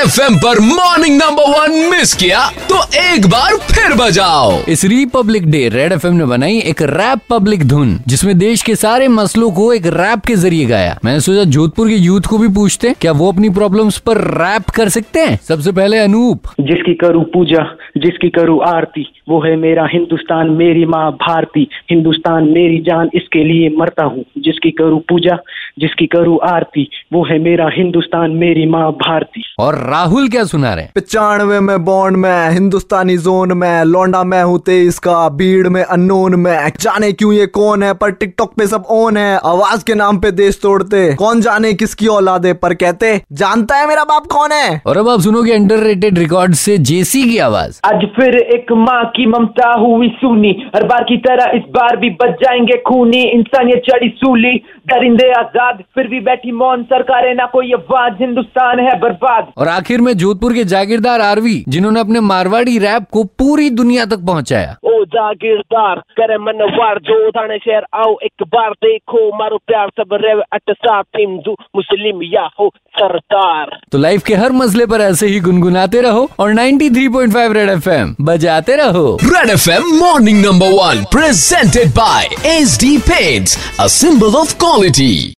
FM पर morning number one miss किया तो एक बार फिर बजाओ। इस रिपब्लिक डे रेड एफएम ने बनाई एक रैप पब्लिक धुन जिसमें देश के सारे मसलों को एक रैप के ज़रिए गाया। मैंने सोचा जोधपुर के यूथ को भी पूछते हैं क्या वो अपनी प्रॉब्लम्स पर रैप कर सकते हैं? सबसे पहले अनूप। जिसकी करूँ पूजा जिसकी करूँ आरती वो है मेरा हिंदुस्तान मेरी माँ भारती। हिंदुस्तान मेरी जान इसके लिए मरता हूँ। जिसकी करूँ पूजा जिसकी करूँ आरती वो है मेरा हिंदुस्तान मेरी माँ भारती। और राहुल क्या सुना रहे पिचानवे में बॉन्ड में हिंदुस्तानी जोन में लौंडा मैं हूँ तेईस का भीड़ में अनोन में। जाने क्यों ये कौन है पर टिकटॉक पे सब ऑन है आवाज़ के नाम पे देश तोड़ते। कौन जाने किसकी औलादे पर कहते? जानता है मेरा बाप कौन है? और अब आप सुनोगे अंडर रेटेड रिकॉर्ड से जेसी की आवाज़। आज फिर एक माँ की ममता हुई सुनी हर बार की तरह इस बार भी बच जाएँगे खूनी। इंसानियत चढ़ी सूली दरिंदे आज़ाद फिर भी बैठी मौन सरकारें ना कोई आवाज़ हिंदुस्तान है बर्बाद। और आखिर में जोधपुर के जागीरदार आरवी जिन्होंने अपने मारवाड़ी रैप को पूरी दुनिया तक पहुँचाया। ओ जागीरदार करे मनवार जो थाने शहर आओ एक बार देखो मारो प्यार सब रेव अट साथ हिंदू मुस्लिम या हो सरदार। तो लाइफ के हर मसले पर ऐसे ही गुनगुनाते रहो और 93.5 रेड एफएम बजाते रहो। Red FM morning number one presented by H D paints a symbol of quality